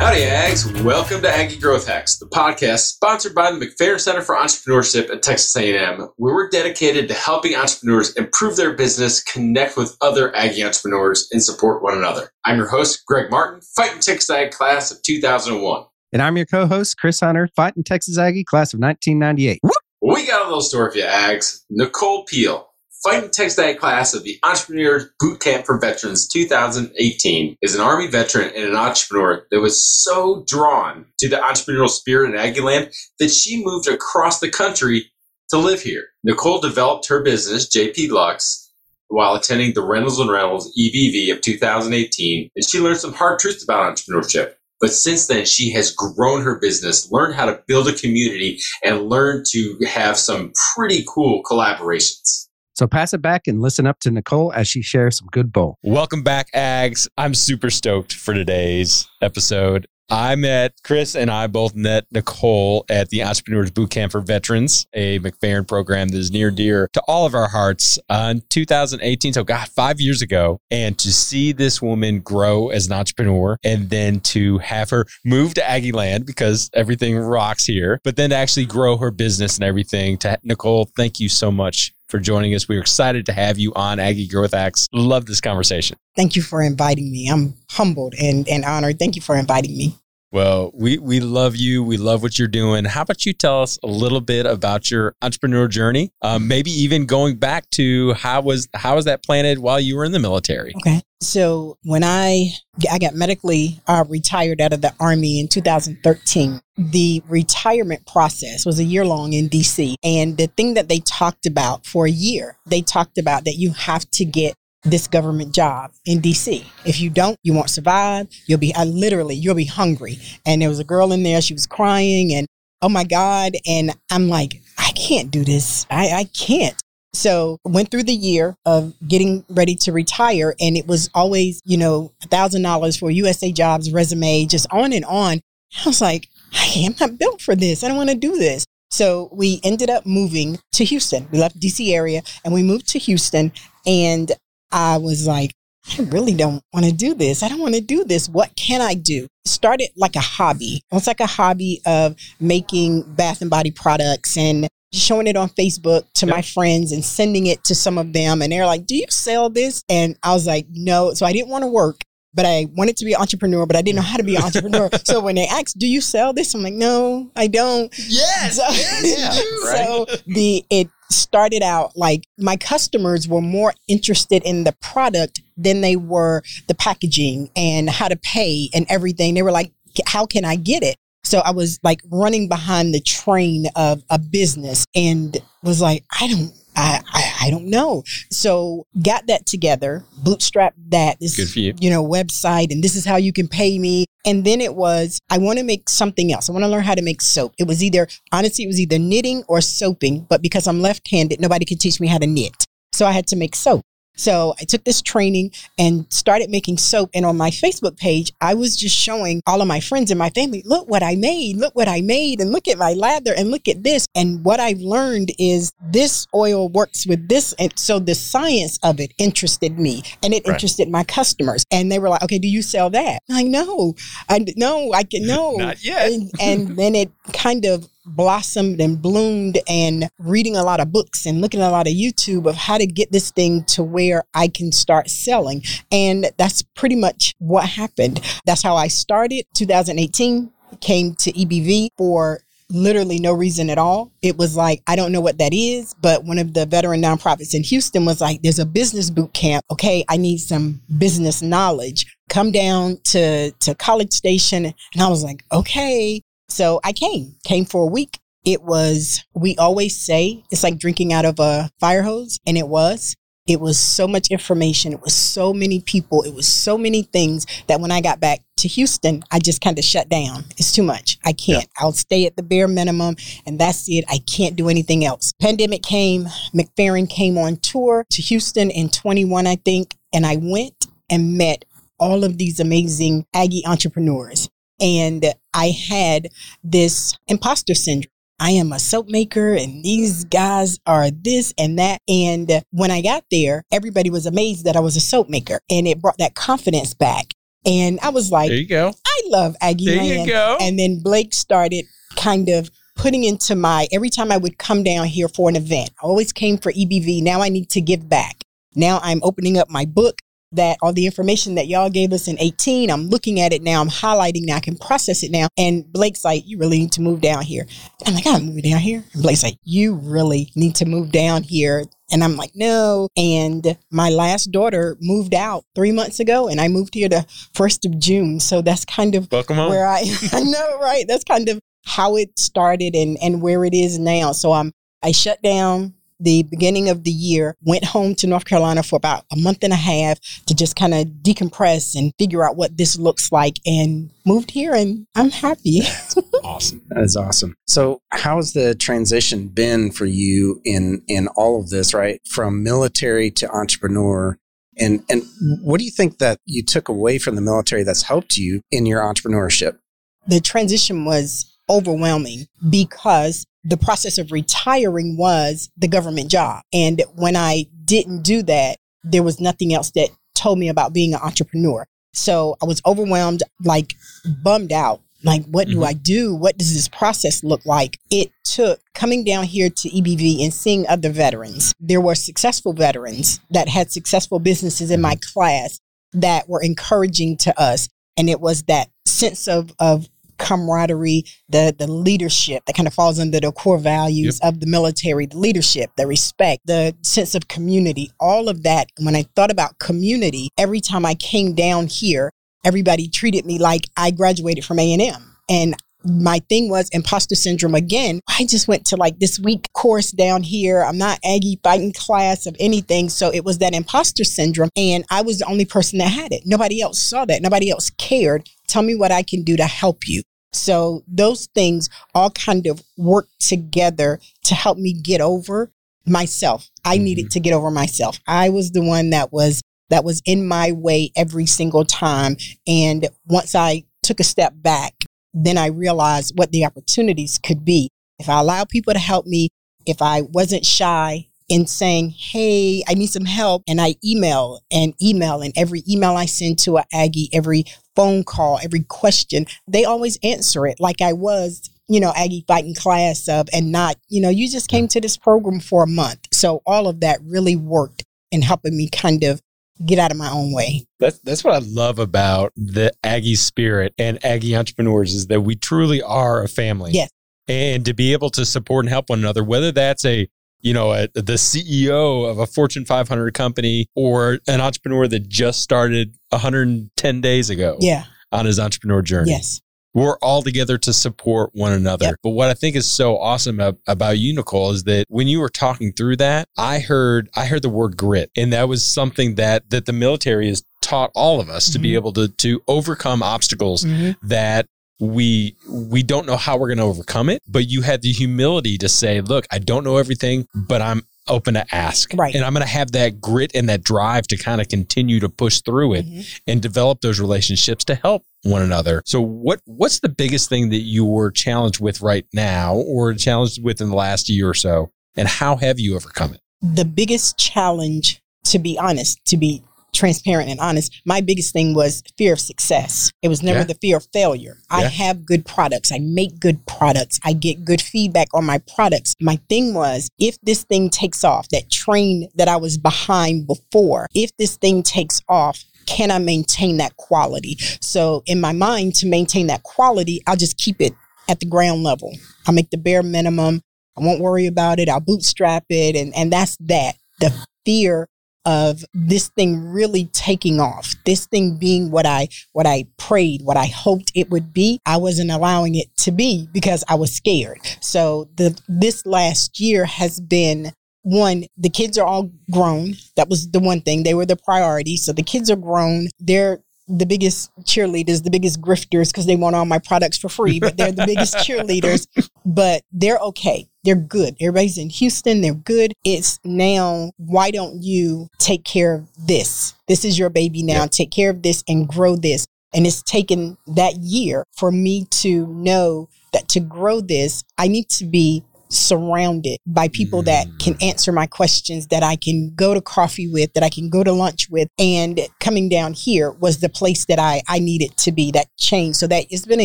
Howdy, Ags. Welcome to Aggie Growth Hacks, the podcast sponsored by the McFerrin Center for Entrepreneurship at Texas A&M, where we're dedicated to helping entrepreneurs improve their business, connect with other Aggie entrepreneurs, and support one another. I'm your host, Greg Martin, fighting Texas Ag class of 2001. And I'm your co-host, Chris Hunter, fighting Texas Aggie class of 1998. We got a little story for you, Ags. Nicole Peele, Fighting Texas Ag class of the Entrepreneurs Boot Camp for Veterans 2018 is an Army veteran and an entrepreneur that was so drawn to the entrepreneurial spirit in Aggieland that she moved across the country to live here. Nicole developed her business, JP Luxe, while attending the Reynolds and Reynolds EBV of 2018, and she learned some hard truths about entrepreneurship. But since then, she has grown her business, learned how to build a community, and learned to have some pretty cool collaborations. So pass it back and listen up to Nicole as she shares some good bull. Welcome back, Ags. I'm super stoked for today's episode. I met Chris and I both met Nicole at the Entrepreneurs Bootcamp for Veterans, a McFerrin program that is near dear to all of our hearts uh, in 2018. So, God, five years ago. And to see this woman grow as an entrepreneur and then to have her move to Aggie Land because everything rocks here, but then to actually grow her business and everything. To Nicole, thank you so much for joining us. We're excited to have you on Aggie Growth Hacks. Love this conversation. Thank you for inviting me. I'm humbled and, and honored. Thank you for inviting me. Well, we, we love you. We love what you're doing. How about you tell us a little bit about your entrepreneur journey? Um, maybe even going back to how was how was that planted while you were in the military? Okay. So when I I got medically uh, retired out of the army in 2013, the retirement process was a year long in DC, and the thing that they talked about for a year, they talked about that you have to get this government job in DC. If you don't, you won't survive. You'll be I literally you'll be hungry. And there was a girl in there, she was crying and oh my God. And I'm like, I can't do this. I, I can't. So went through the year of getting ready to retire and it was always, you know, a thousand dollars for USA jobs, resume, just on and on. I was like, I'm not built for this. I don't want to do this. So we ended up moving to Houston. We left DC area and we moved to Houston and I was like, I really don't want to do this. I don't want to do this. What can I do? Started like a hobby. It was like a hobby of making bath and body products and showing it on Facebook to yep. my friends and sending it to some of them. And they're like, Do you sell this? And I was like, No. So I didn't want to work, but I wanted to be an entrepreneur, but I didn't know how to be an entrepreneur. so when they asked, Do you sell this? I'm like, No, I don't. Yes. So, yes, yeah, so the it started out like my customers were more interested in the product than they were the packaging and how to pay and everything. They were like, how can I get it? So I was like running behind the train of a business and was like, I don't, I, I, I, don't know. So got that together, bootstrap that this, Good for you. you know, website, and this is how you can pay me. And then it was, I want to make something else. I want to learn how to make soap. It was either, honestly, it was either knitting or soaping, but because I'm left-handed, nobody could teach me how to knit. So I had to make soap. So I took this training and started making soap. And on my Facebook page, I was just showing all of my friends and my family, look what I made, look what I made, and look at my lather and look at this. And what I've learned is this oil works with this. And so the science of it interested me and it right. interested my customers. And they were like, okay, do you sell that? I know. I no, I can no. Not yet. and, and then it kind of blossomed and bloomed and reading a lot of books and looking at a lot of YouTube of how to get this thing to where I can start selling. And that's pretty much what happened. That's how I started 2018 came to EBV for literally no reason at all. It was like, I don't know what that is, but one of the veteran nonprofits in Houston was like, there's a business boot camp. Okay, I need some business knowledge. Come down to, to College Station. And I was like, okay. So I came, came for a week. It was, we always say it's like drinking out of a fire hose, and it was. It was so much information. It was so many people. It was so many things that when I got back to Houston, I just kind of shut down. It's too much. I can't. Yeah. I'll stay at the bare minimum and that's it. I can't do anything else. Pandemic came, McFerrin came on tour to Houston in 21, I think, and I went and met all of these amazing Aggie entrepreneurs. And I had this imposter syndrome. I am a soap maker and these guys are this and that. And when I got there, everybody was amazed that I was a soap maker and it brought that confidence back. And I was like, there you go. I love Aggie There Land. you go. And then Blake started kind of putting into my every time I would come down here for an event. I always came for EBV. Now I need to give back. Now I'm opening up my book that all the information that y'all gave us in 18, I'm looking at it now, I'm highlighting now, I can process it now. And Blake's like, you really need to move down here. And I'm like, I'm moving down here. And Blake's like, you really need to move down here. And I'm like, no. And my last daughter moved out three months ago, and I moved here the first of June. So that's kind of Welcome where I, I know, right? That's kind of how it started and, and where it is now. So I'm, I shut down the beginning of the year, went home to North Carolina for about a month and a half to just kind of decompress and figure out what this looks like and moved here and I'm happy. awesome. That is awesome. So, how's the transition been for you in in all of this, right? From military to entrepreneur, and and what do you think that you took away from the military that's helped you in your entrepreneurship? the transition was overwhelming because the process of retiring was the government job. And when I didn't do that, there was nothing else that told me about being an entrepreneur. So I was overwhelmed, like bummed out. Like, what do Mhm. I do? What does this process look like? It took coming down here to EBV and seeing other veterans. There were successful veterans that had successful businesses in my class that were encouraging to us. And it was that sense of, of camaraderie, the the leadership that kind of falls under the core values of the military, the leadership, the respect, the sense of community, all of that. When I thought about community, every time I came down here, everybody treated me like I graduated from A&M. And my thing was imposter syndrome again. I just went to like this week course down here. I'm not Aggie fighting class of anything. So it was that imposter syndrome. And I was the only person that had it. Nobody else saw that. Nobody else cared. Tell me what I can do to help you. So those things all kind of work together to help me get over myself. I needed mm-hmm. to get over myself. I was the one that was that was in my way every single time. And once I took a step back, then I realized what the opportunities could be. If I allow people to help me, if I wasn't shy in saying, Hey, I need some help. And I email and email and every email I send to a Aggie, every phone call, every question, they always answer it like I was, you know, Aggie fighting class of and not, you know, you just came to this program for a month. So all of that really worked in helping me kind of get out of my own way. That's that's what I love about the Aggie spirit and Aggie entrepreneurs is that we truly are a family. Yes. And to be able to support and help one another, whether that's a you know, a, the CEO of a Fortune 500 company or an entrepreneur that just started 110 days ago Yeah. on his entrepreneur journey. Yes. We're all together to support one another. Yep. But what I think is so awesome ab- about you, Nicole, is that when you were talking through that, I heard I heard the word grit, and that was something that that the military has taught all of us to be Mhm. able to to overcome obstacles Mhm. that we we don't know how we're going to overcome it. But you had the humility to say, "Look, I don't know everything, but I'm open to ask, Right. and I'm going to have that grit and that drive to kind of continue to push through it." Mhm. and develop those relationships to help one another. So what what's the biggest thing that you were challenged with right now or challenged with in the last year or so? And how have you overcome it? the biggest challenge, to be honest, to be transparent and honest, my biggest thing was fear of success. It was never Yeah. the fear of failure. I have good products. I make good products. I get good feedback on my products. My thing was if this thing takes off, that train that I was behind before, if this thing takes off, can I maintain that quality? So in my mind, to maintain that quality, I'll just keep it at the ground level. I'll make the bare minimum. I won't worry about it. I'll bootstrap it. And, and that's that. The fear of this thing really taking off, this thing being what I what I prayed, what I hoped it would be, I wasn't allowing it to be because I was scared. So the this last year has been one, the kids are all grown. That was the one thing. They were the priority. So the kids are grown. They're the biggest cheerleaders, the biggest grifters because they want all my products for free, but they're the biggest cheerleaders. But they're okay. They're good. Everybody's in Houston. They're good. It's now, why don't you take care of this? This is your baby now. Yeah. Take care of this and grow this. And it's taken that year for me to know that to grow this, I need to be surrounded by people that mm. can answer my questions, that I can go to coffee with, that I can go to lunch with. And coming down here was the place that I, I needed to be, that change. So that it's been a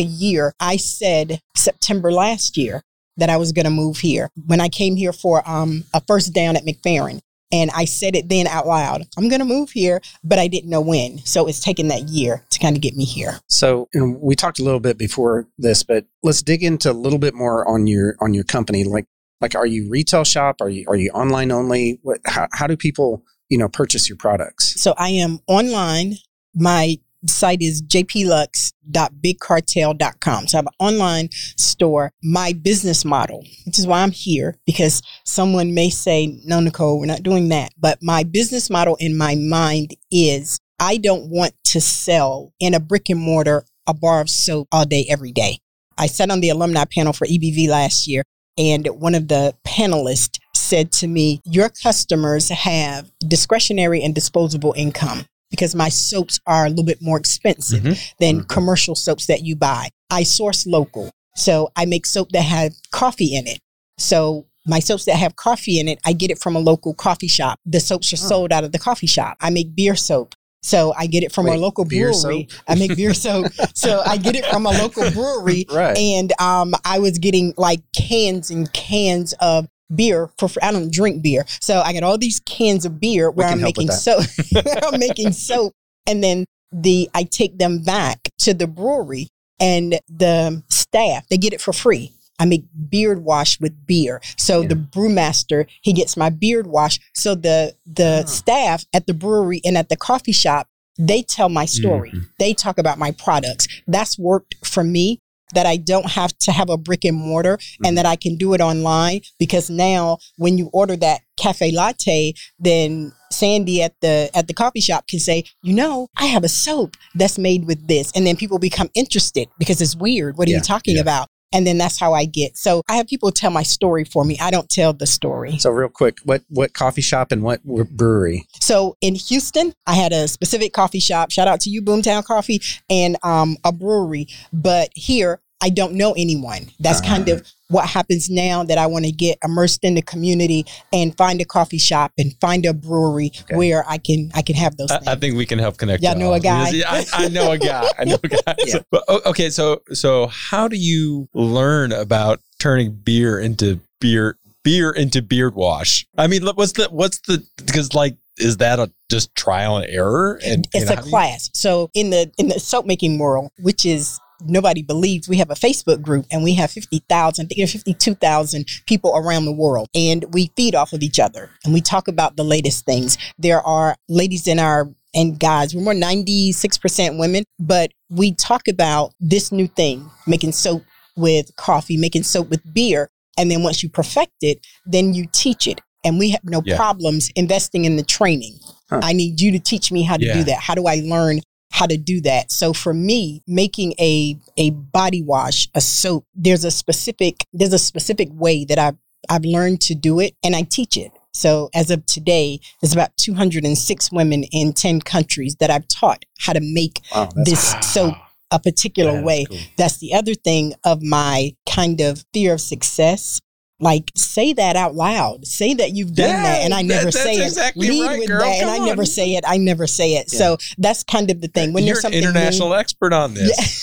year. I said September last year that I was going to move here. When I came here for um, a first down at McFerrin, and I said it then out loud. I'm going to move here, but I didn't know when. So it's taken that year to kind of get me here. So, and we talked a little bit before this, but let's dig into a little bit more on your on your company. Like, like, are you retail shop? Are you are you online only? What? How, how do people you know purchase your products? So I am online. My site is jpluxe.bigcartel.com. So I have an online store. My business model, which is why I'm here, because someone may say, no, Nicole, we're not doing that. But my business model in my mind is I don't want to sell in a brick and mortar a bar of soap all day, every day. I sat on the alumni panel for EBV last year, and one of the panelists said to me, Your customers have discretionary and disposable income because my soaps are a little bit more expensive Mhm. than Mhm. commercial soaps that you buy. I source local. So I make soap that have coffee in it. So my soaps that have coffee in it, I get it from a local coffee shop. The soaps are Oh. sold out of the coffee shop. I make beer soap. So I get it from Wait, a local beer brewery. I make beer soap. So I get it from a local brewery Right. and um, I was getting like cans and cans of beer for free. I don't drink beer, so I got all these cans of beer where I'm making soap. I'm making soap, and then the I take them back to the brewery, and the staff they get it for free. I make beard wash with beer. So Yeah. the brewmaster, he gets my beard wash. So the the staff at the brewery and at the coffee shop, they tell my story. Mm-hmm. They talk about my products. That's worked for me that I don't have to have a brick and mortar Mhm. and that I can do it online because now when you order that cafe latte, then Sandy at the at the coffee shop can say, you know, I have a soap that's made with this. And then people become interested because it's weird. What are Yeah, you talking yeah. about? And then that's how I get. So I have people tell my story for me. I don't tell the story. So real quick, what what coffee shop and what brewery? So in Houston, I had a specific coffee shop. Shout out to you, Boomtown Coffee, and um, a brewery. But here, I don't know anyone. That's kind of what happens now that I want to get immersed in the community and find a coffee shop and find a brewery Okay. where I can I can have those I, things. I think we can help connect. Y'all know a guy? I, I know a guy. I know a guy. Yeah. So- but, okay, so so how do you learn about turning beer into beer beer into beard wash? I mean, what's the what's the because like is that a just trial and error? And it's and a how do you- class. So in the in the soap making world, which is nobody believes, we have a Facebook group and we have fifty thousand, I think fifty two thousand people around the world, and we feed off of each other and we talk about the latest things. There are ladies in our and guys, we're more ninety six percent women, but we talk about this new thing, making soap with coffee, making soap with beer, and then once you perfect it, then you teach it. And we have no Yeah. problems investing in the training. Huh. I need you to teach me how to Yeah. do that. How do I learn how to do that? So for me, making a a body wash, a soap, there's a specific there's a specific way that I've I've learned to do it and I teach it. So as of today, there's about 206 women in 10 countries that I've taught how to make Wow, that's this soap a particular That's way. cool. That's the other thing of my kind of fear of success. Like say that out loud. Say that you've done Yeah, that, and I that- never that's say it. exactly Lead right, with girl. that, and I Come never say it. I never say it. Yeah. So that's kind of the thing. When You're there's an something new- international expert on this. Yeah.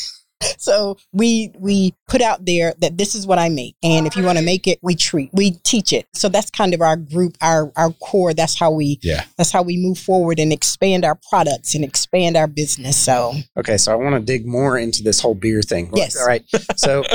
So we we put out there that this is what I make, and if you want to make it, we treat, we teach it. So that's kind of our group, our our core. That's how we Yeah. that's how we move forward and expand our products and expand our business. So Okay, so I want to dig more into this whole beer thing. Yes. All right. So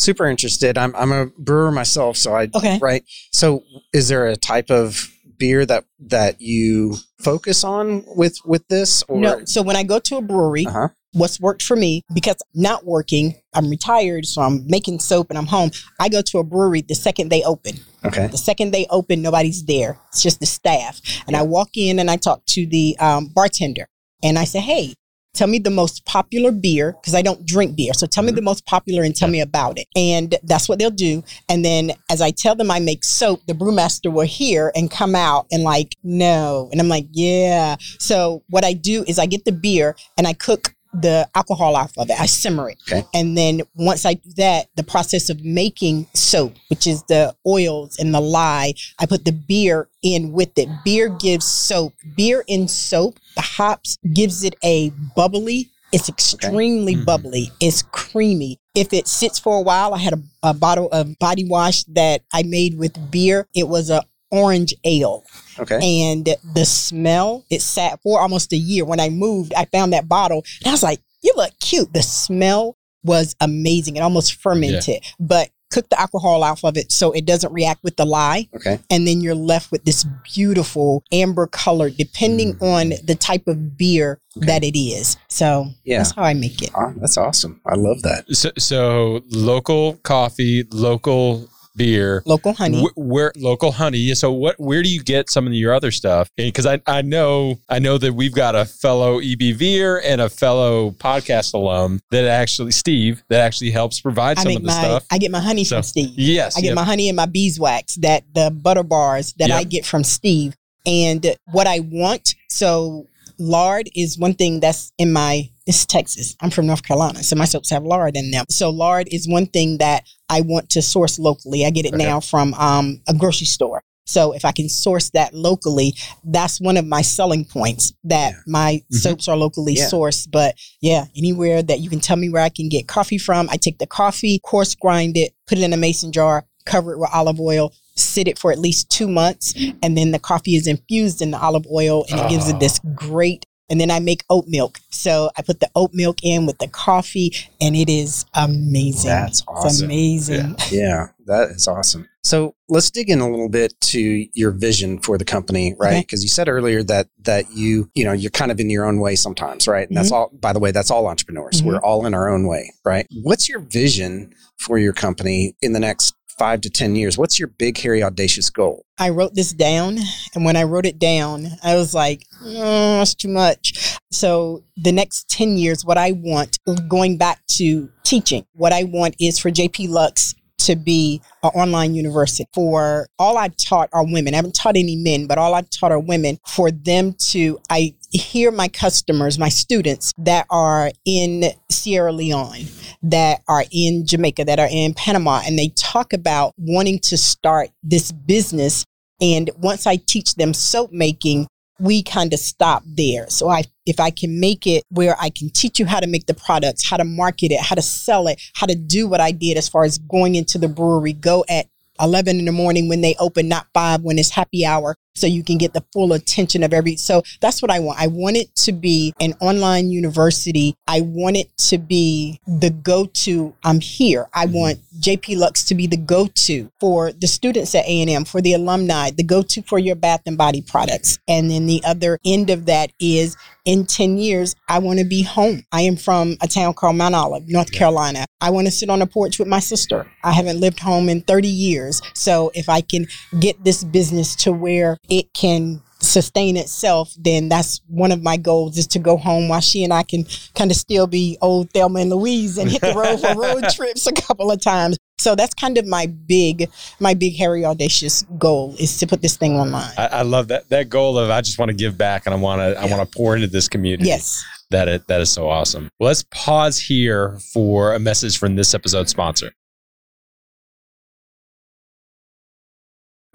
super interested. I'm I'm a brewer myself, so I Okay. right. So is there a type of beer that that you focus on with with this or no, so when I go to a brewery, Uh-huh. what's worked for me because not working, I'm retired, so I'm making soap and I'm home. I go to a brewery the second they open. Okay. The second they open, nobody's there. It's just the staff. And I walk in and I talk to the um, bartender and I say, hey, tell me the most popular beer because I don't drink beer. So tell me mm-hmm. the most popular and tell me about it. And that's what they'll do. And then as I tell them I make soap, the brewmaster will hear and come out and like, no. And I'm like, yeah. So what I do is I get the beer and I cook the alcohol off of it. I simmer it. Okay. And then once I do that, the process of making soap, which is the oils and the lye, I put the beer in with it. Beer gives soap. Beer in soap, the hops gives it a bubbly. It's extremely Mhm. bubbly. It's creamy. If it sits for a while, I had a, a bottle of body wash that I made with beer. It was a orange ale Okay. and the smell it sat for almost a year when i moved i found that bottle and i was like you look cute the smell was amazing it almost fermented but cook the alcohol off of it so it doesn't react with the lye Okay. and then you're left with this beautiful amber color depending Mm. on the type of beer Okay. that it is so Yeah. that's how i make it Ah, that's awesome. I love that. So, so local coffee, local beer. local honey Wh- where local honey? So what? Where do you get some of your other stuff? Because I, I know I know that we've got a fellow EBVer and a fellow podcast alum that actually Steve that actually helps provide I some of the my stuff. I get my honey So, from Steve. Yes, I get yep. my honey and my beeswax that the butter bars that I get from Steve. And what I want, so lard is one thing that's in my it's Texas. I'm from North Carolina, so my soaps have lard in them. So lard is one thing that I want to source locally. I get it Okay. now from um, a grocery store. So if I can source that locally, that's one of my selling points that Yeah. my Mhm. soaps are locally Yeah. sourced. But yeah, anywhere that you can tell me where I can get coffee from, I take the coffee, coarse grind it, put it in a mason jar, cover it with olive oil, sit it for at least two months, and then the coffee is infused in the olive oil and it gives Oh. it this great. And then I make oat milk. So I put the oat milk in with the coffee, and it is amazing. That's It's awesome. amazing. Yeah, that is awesome. So let's dig in a little bit to your vision for the company, right? Okay. Because you said earlier that that you, you know, you're kind of in your own way sometimes, right? And Mm-hmm. that's all. By the way, that's all entrepreneurs. We're all in our own way, right? What's your vision for your company in the next five to ten years? What's your big, hairy, audacious goal? I wrote this down, and when I wrote it down, I was like, oh, that's too much. So, the next 10 years, what I want, going back to teaching, what I want is for JP Luxe to be an online university. For all I've taught are women. I haven't taught any men, but all I've taught are women. For them to, I hear my customers, my students that are in Sierra Leone, that are in Jamaica, that are in Panama, and they talk about wanting to start this business. And once I teach them soap making, we kind of stop there. So I if I can make it where I can teach you how to make the products, how to market it, how to sell it, how to do what I did as far as going into the brewery, go at 11 in the morning when they open, not 5 when it's happy hour, so you can get the full attention of every. So that's what I want. I want it to be an online university. I want it to be the go to. I'm here. I mm-hmm. want JP Luxe to be the go to for the students at A&M, for the alumni, the go to for your bath and body products. And then the other end of that is in 10 years, I want to be home. I am from a town called Mount Olive, North Carolina. I want to sit on a porch with my sister. I haven't lived home in 30 years. So if I can get this business to where it can sustain itself, then that's one of my goals is to go home while she and I can kind of still be old Thelma and Louise and hit the road for road trips a couple of times. So that's kind of my big, my big, hairy, audacious goal is to put this thing online. I, I love that that goal of I just want to give back and I want to I want to pour into this community. Yes. That it that is so awesome. Well, let's pause here for a message from this episode's sponsor.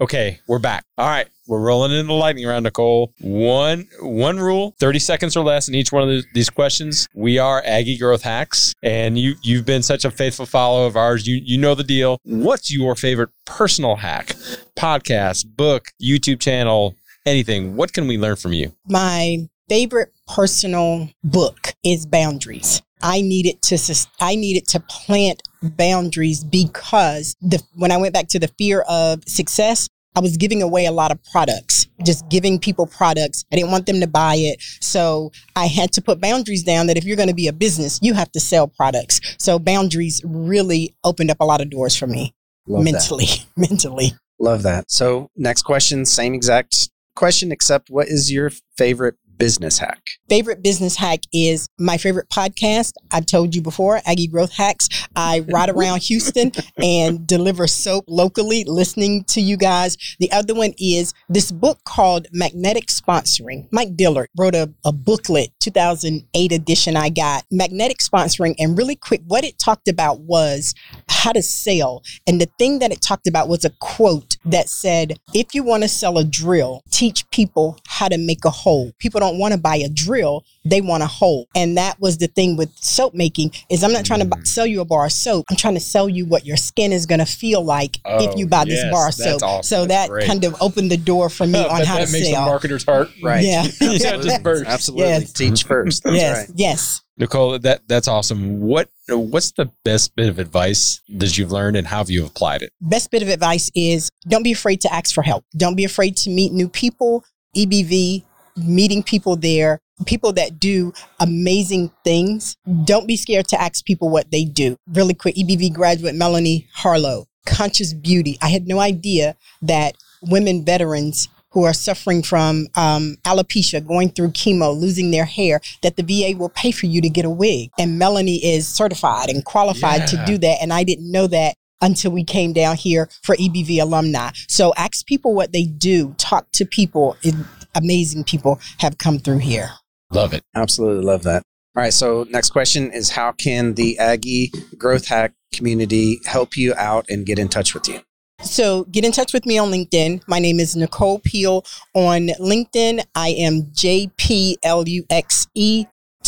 Okay, we're back. All right, we're rolling in the lightning round, Nicole. One one rule: thirty seconds or less in each one of the- these questions. We are Aggie Growth Hacks, and you you've been such a faithful follower of ours. You you know the deal. What's your favorite personal hack? Podcast, book, YouTube channel, anything. What can we learn from you? my favorite personal book is boundaries i needed to i needed to plant boundaries because the when i went back to the fear of success i was giving away a lot of products just giving people products i didn't want them to buy it so i had to put boundaries down that if you're going to be a business you have to sell products so boundaries really opened up a lot of doors for me Love that. mentally mentally Love that. So next question, same exact question, except what is your favorite business hack? Favorite business hack is my favorite podcast. I've told you before, Aggie Growth Hacks. I ride around Houston and deliver soap locally, listening to you guys. The other one is this book called Magnetic Sponsoring. Mike Dillard wrote a, a booklet, 2008 edition I got, Magnetic Sponsoring. And really quick, what it talked about was how to sell. And the thing that it talked about was a quote that said, if you want to sell a drill, teach people how to make a hole. People don't want to buy a drill, they want a hole. And that was the thing with soap making is I'm not trying to Mm. sell you a bar of soap. I'm trying to sell you what your skin is going to feel like if Oh, you buy this bar of soap. awesome. So That's that great. kind of opened the door for me on Bet how to that makes sell. the marketer's heart. Right. Yeah. Yeah, just burst. Absolutely. Yes. Teach first. That's yes, right. yes. Nicole, that that's awesome. What what's the best bit of advice that you've learned and how have you applied it? best bit of advice is don't be afraid to ask for help. Don't be afraid to meet new people. EBV, meeting people there, people that do amazing things. Don't be scared to ask people what they do. Really quick, EBV graduate Melanie Harlow, conscious beauty. I had no idea that women veterans who are suffering from um, alopecia, going through chemo, losing their hair, that the VA will pay for you to get a wig. And Melanie is certified and qualified to do that. And I didn't know that until we came down here for EBV alumni. So ask people what they do, talk to people. It, amazing people have come through here. Love it. Absolutely love that. All right. So, next question is How can the Aggie Growth Hack community help you out and get in touch with you? So get in touch with me on LinkedIn. My name is Nicole Peele on LinkedIn. I am JPLUXE.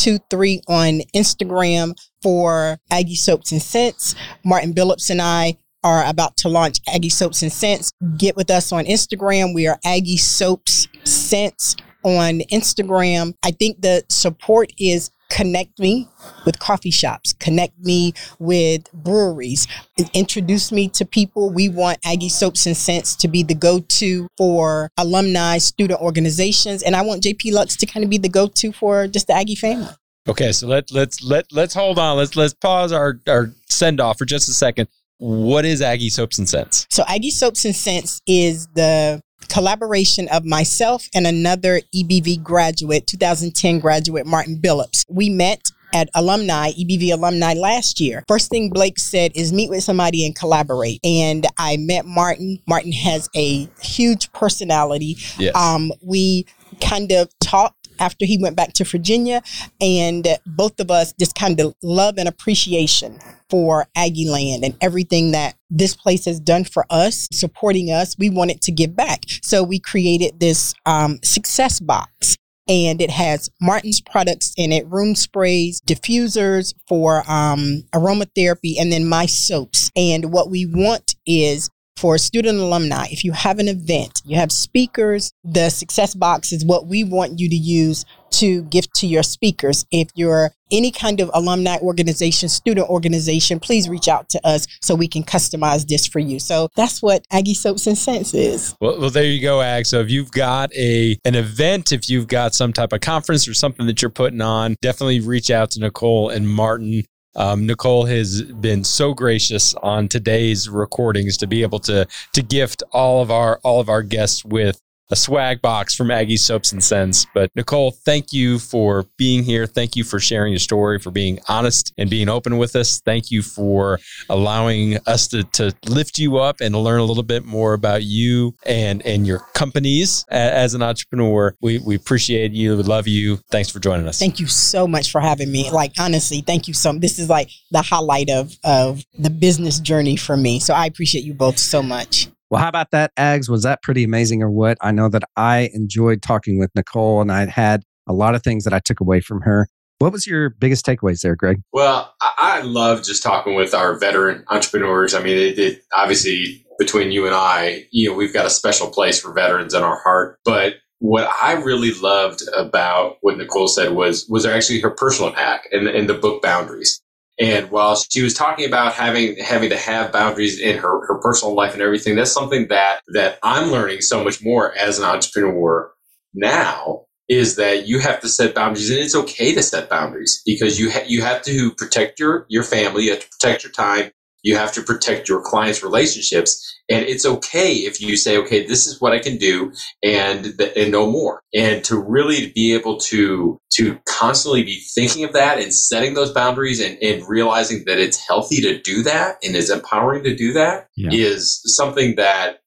23 on Instagram for Aggie Soaps and Scents. Martin Billups and I are about to launch Aggie Soaps and Scents. Get with us on Instagram. We are Aggie Soaps Scents on Instagram. I think the support is connect me with coffee shops, connect me with breweries, introduce me to people. We want Aggie Soaps and Scents to be the go to for alumni, student organizations. And I want JP Luxe to kind of be the go to for just the Aggie family. Okay, so let let's let let's hold on. Let's let's pause our our send off for just a second. What is Aggie Soaps and Scents? So Aggie Soaps and Scents is the collaboration of myself and another EBV graduate, 2010 graduate, Martin Billups. We met at alumni, EBV alumni last year. First thing Blake said is meet with somebody and collaborate. And I met Martin. Martin has a huge personality. Yes. Um, we kind of talked after he went back to Virginia, and both of us just kind of love and appreciation for Aggie Land and everything that this place has done for us, supporting us. We wanted to give back. So we created this um, success box. And it has Martin's products in it, room sprays, diffusers for um, aromatherapy, and then my soaps. And what we want is for student alumni, if you have an event, you have speakers, the success box is what we want you to use to gift to your speakers. If you're any kind of alumni organization, student organization, please reach out to us so we can customize this for you. So that's what Aggie Soaps and Scents is. Well, well, there you go, Ag. So if you've got a an event, if you've got some type of conference or something that you're putting on, definitely reach out to Nicole and Martin. Um, Nicole has been so gracious on today's recordings to be able to to gift all of our all of our guests with a swag box from Aggie Soaps and Scents. But Nicole, thank you for being here. Thank you for sharing your story, for being honest and being open with us. Thank you for allowing us to, to lift you up and learn a little bit more about you and, and your companies as an entrepreneur. We, we appreciate you. We love you. Thanks for joining us. Thank you so much for having me. Like honestly, thank you so much. This is like the highlight of of the business journey for me. So I appreciate you both so much. Well, how about that, Ags? Was that pretty amazing or what? I know that I enjoyed talking with Nicole and I had a lot of things that I took away from her. What was your biggest takeaways there, Greg? Well, I, love just talking with our veteran entrepreneurs. I mean, it, it obviously between you and I, you know, we've got a special place for veterans in our heart. But what I really loved about what Nicole said was was actually her personal hack and in the book Boundaries. And while she was talking about having having to have boundaries in her, her personal life and everything, that's something that that I'm learning so much more as an entrepreneur now is that you have to set boundaries and it's okay to set boundaries because you ha- you have to protect your your family, you have to protect your time, You have to protect your clients' relationships. And it's okay if you say, okay, this is what I can do and, and no more. And to really be able to, to constantly be thinking of that and setting those boundaries and, and realizing that it's healthy to do that and is empowering to do that Yeah. is something that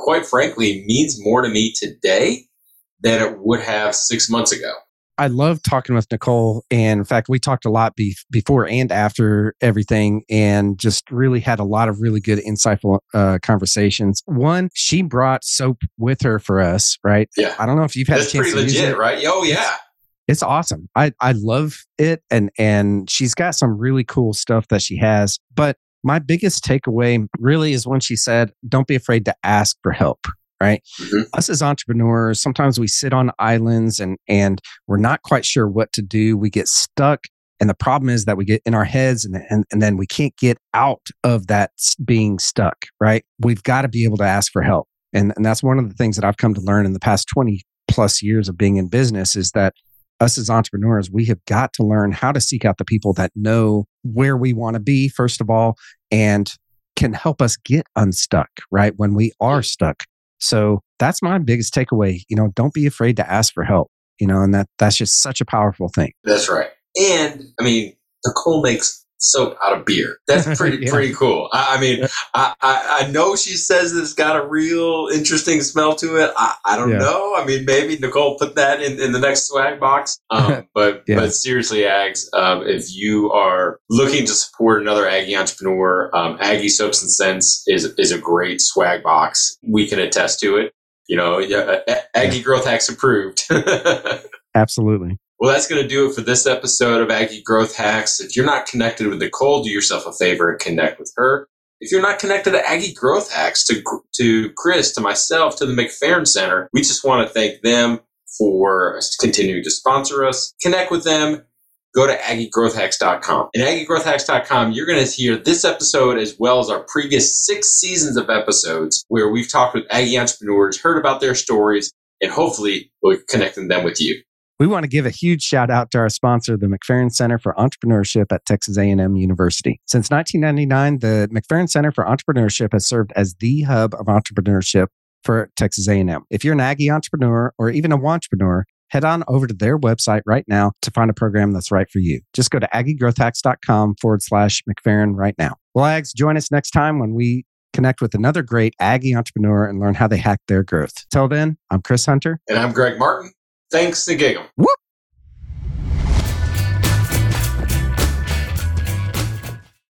quite frankly means more to me today than it would have six months ago. I love talking with Nicole. And in fact, we talked a lot be- before and after everything and just really had a lot of really good, insightful uh, conversations. One, she brought soap with her for us, right? Yeah. I don't know if you've had That's a chance pretty to use legit, it. right? Oh yeah. It's awesome. I, I love it. And, and she's got some really cool stuff that she has. But my biggest takeaway really is when she said, don't be afraid to ask for help. Right. Mhm. Us as entrepreneurs, sometimes we sit on islands and and we're not quite sure what to do. We get stuck. And the problem is that we get in our heads and, and, and then we can't get out of that being stuck, right? We've got to be able to ask for help. And, and that's one of the things that I've come to learn in the past 20 plus years of being in business is that us as entrepreneurs, we have got to learn how to seek out the people that know where we want to be, first of all, and can help us get unstuck, right? When we are stuck. So that's my biggest takeaway. You know, don't be afraid to ask for help, you know, and that that's just such a powerful thing. That's right. And I mean, Nicole makes soap out of beer. That's pretty Yeah. pretty cool. I, I mean, I, I I know she says it's got a real interesting smell to it. I, I don't Yeah. know. I mean, maybe Nicole put that in, in the next swag box. Um, but Yeah. but seriously, Ags, um, if you are looking to support another Aggie entrepreneur, um, Aggie Soaps and Scents is is a great swag box. We can attest to it. You know, yeah, A- Aggie Growth Hacks approved. Absolutely. Well, that's going to do it for this episode of Aggie Growth Hacks. If you're not connected with Nicole, do yourself a favor and connect with her. If you're not connected to Aggie Growth Hacks, to, to Chris, to myself, to the McFerrin Center, we just want to thank them for continuing to sponsor us. Connect with them. Go to AggieGrowthHacks.com. And AggieGrowthHacks.com, you're going to hear this episode as well as our previous six seasons of episodes where we've talked with Aggie entrepreneurs, heard about their stories, and hopefully we're connecting them with you. We want to give a huge shout out to our sponsor, the McFerrin Center for Entrepreneurship at Texas A&M University. Since 1999, the McFerrin Center for Entrepreneurship has served as the hub of entrepreneurship for Texas A&M. If you're an Aggie entrepreneur or even a entrepreneur, head on over to their website right now to find a program that's right for you. Just go to aggiegrowthhacks.com forward slash McFerrin right now. Well, Ags, join us next time when we connect with another great Aggie entrepreneur and learn how they hack their growth. Till then, I'm Chris Hunter. And I'm Greg Martin. Thanks to. Whoop!